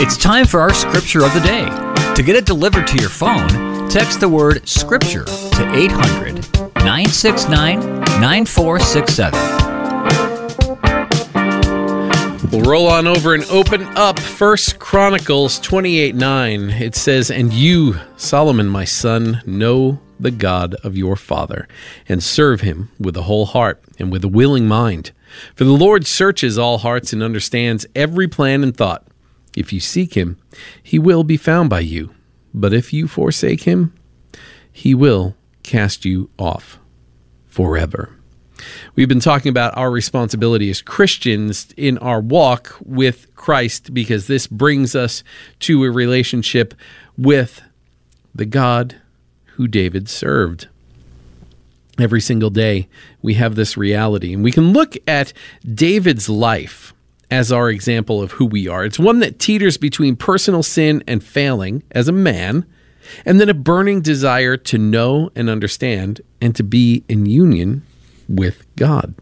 It's time for our scripture of the day. To get it delivered to your phone, text the word scripture to 800 969 9467. We'll roll on over and open up First Chronicles 28 9. It says, And you, Solomon, my son, know the God of your father, and serve him with a whole heart and with a willing mind. For the Lord searches all hearts and understands every plan and thought. If you seek him, he will be found by you. But if you forsake him, he will cast you off forever. We've been talking about our responsibility as Christians in our walk with Christ because this brings us to a relationship with the God who David served. Every single day, we have this reality, and we can look at David's life as our example of who we are. It's one that teeters between personal sin and failing as a man, and then a burning desire to know and understand and to be in union with God.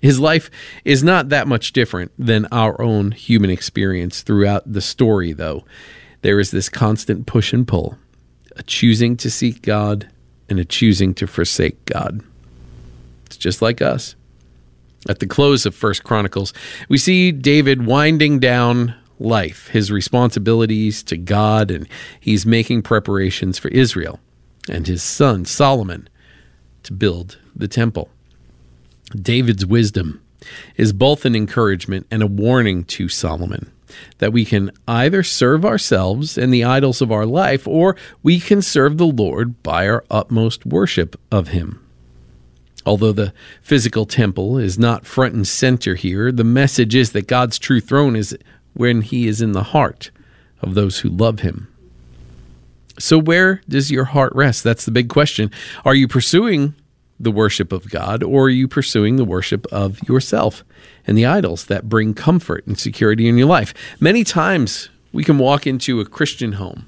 His life is not that much different than our own human experience throughout the story, though. There is this constant push and pull, a choosing to seek God and a choosing to forsake God. It's just like us. At the close of First Chronicles, we see David winding down life, his responsibilities to God, and he's making preparations for Israel and his son Solomon to build the temple. David's wisdom is both an encouragement and a warning to Solomon that we can either serve ourselves and the idols of our life, or we can serve the Lord by our utmost worship of him. Although the physical temple is not front and center here, the message is that God's true throne is when he is in the heart of those who love him. So, where does your heart rest? That's the big question. Are you pursuing the worship of God, or are you pursuing the worship of yourself and the idols that bring comfort and security in your life? Many times we can walk into a Christian home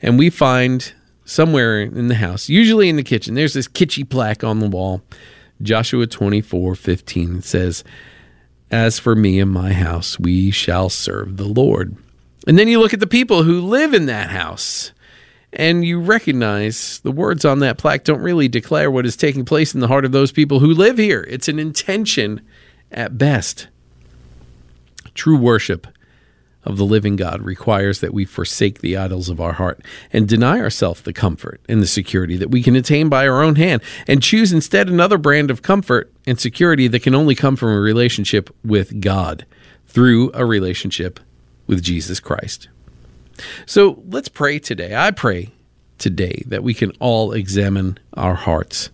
and we find somewhere in the house, usually in the kitchen. There's this kitschy plaque on the wall, Joshua 24 15. It says, As for me and my house, we shall serve the Lord. And then you look at the people who live in that house, and you recognize the words on that plaque don't really declare what is taking place in the heart of those people who live here. It's an intention at best. True worship of the living God requires that we forsake the idols of our heart and deny ourselves the comfort and the security that we can attain by our own hand and choose instead another brand of comfort and security that can only come from a relationship with God through a relationship with Jesus Christ. So let's pray today. I pray today that we can all examine our hearts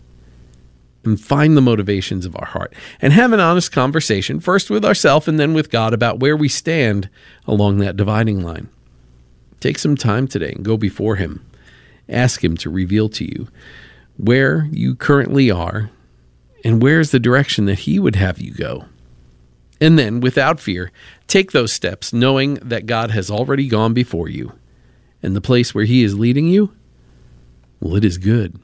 and find the motivations of our heart and have an honest conversation, first with ourselves and then with God, about where we stand along that dividing line. Take some time today and go before Him. Ask Him to reveal to you where you currently are and where's the direction that He would have you go. And then, without fear, take those steps, knowing that God has already gone before you. And the place where He is leading you, well, it is good.